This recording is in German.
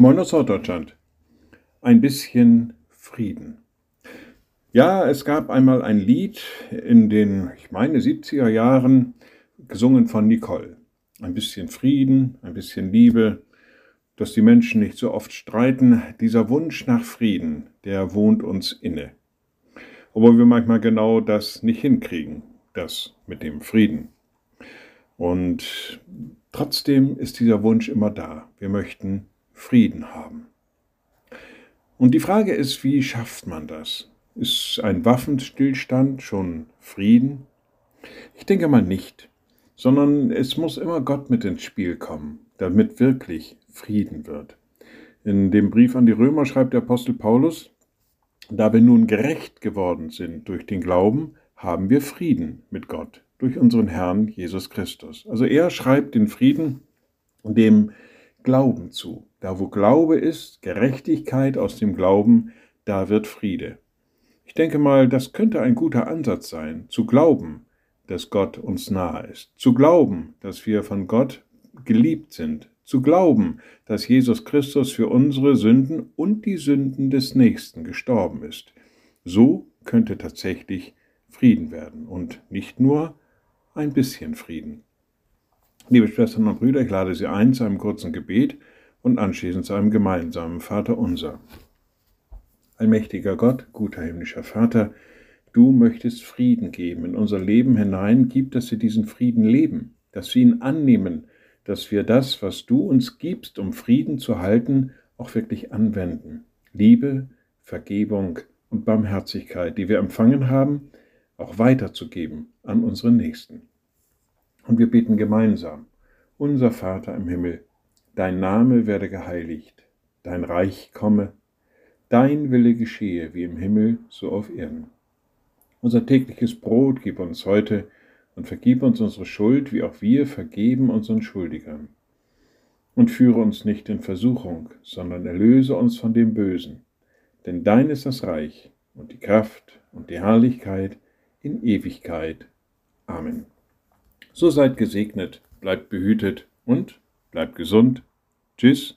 Moin aus Norddeutschland. Ein bisschen Frieden. Ja, es gab einmal ein Lied in den, ich meine, 70er Jahren, gesungen von Nicole. Ein bisschen Frieden, ein bisschen Liebe, dass die Menschen nicht so oft streiten. Dieser Wunsch nach Frieden, der wohnt uns inne. Obwohl wir manchmal genau das nicht hinkriegen, das mit dem Frieden. Und trotzdem ist dieser Wunsch immer da. Wir möchten Frieden haben. Und die Frage ist, wie schafft man das? Ist ein Waffenstillstand schon Frieden? Ich denke mal nicht, sondern es muss immer Gott mit ins Spiel kommen, damit wirklich Frieden wird. In dem Brief an die Römer schreibt der Apostel Paulus, da wir nun gerecht geworden sind durch den Glauben, haben wir Frieden mit Gott durch unseren Herrn Jesus Christus. Also er schreibt den Frieden dem Glauben zu. Da wo Glaube ist, Gerechtigkeit aus dem Glauben, da wird Friede. Ich denke mal, das könnte ein guter Ansatz sein, zu glauben, dass Gott uns nahe ist, zu glauben, dass wir von Gott geliebt sind, zu glauben, dass Jesus Christus für unsere Sünden und die Sünden des Nächsten gestorben ist. So könnte tatsächlich Frieden werden und nicht nur ein bisschen Frieden. Liebe Schwestern und Brüder, ich lade Sie ein zu einem kurzen Gebet und anschließend zu einem gemeinsamen Vater unser. Allmächtiger Gott, guter himmlischer Vater, du möchtest Frieden geben in unser Leben hinein, gib, dass wir diesen Frieden leben, dass wir ihn annehmen, dass wir das, was du uns gibst, um Frieden zu halten, auch wirklich anwenden. Liebe, Vergebung und Barmherzigkeit, die wir empfangen haben, auch weiterzugeben an unseren Nächsten. Und wir beten gemeinsam, unser Vater im Himmel, dein Name werde geheiligt, dein Reich komme, dein Wille geschehe wie im Himmel, so auf Erden. Unser tägliches Brot gib uns heute und vergib uns unsere Schuld, wie auch wir vergeben unseren Schuldigern. Und führe uns nicht in Versuchung, sondern erlöse uns von dem Bösen. Denn dein ist das Reich und die Kraft und die Herrlichkeit in Ewigkeit. Amen. So seid gesegnet, bleibt behütet und bleibt gesund. Tschüss.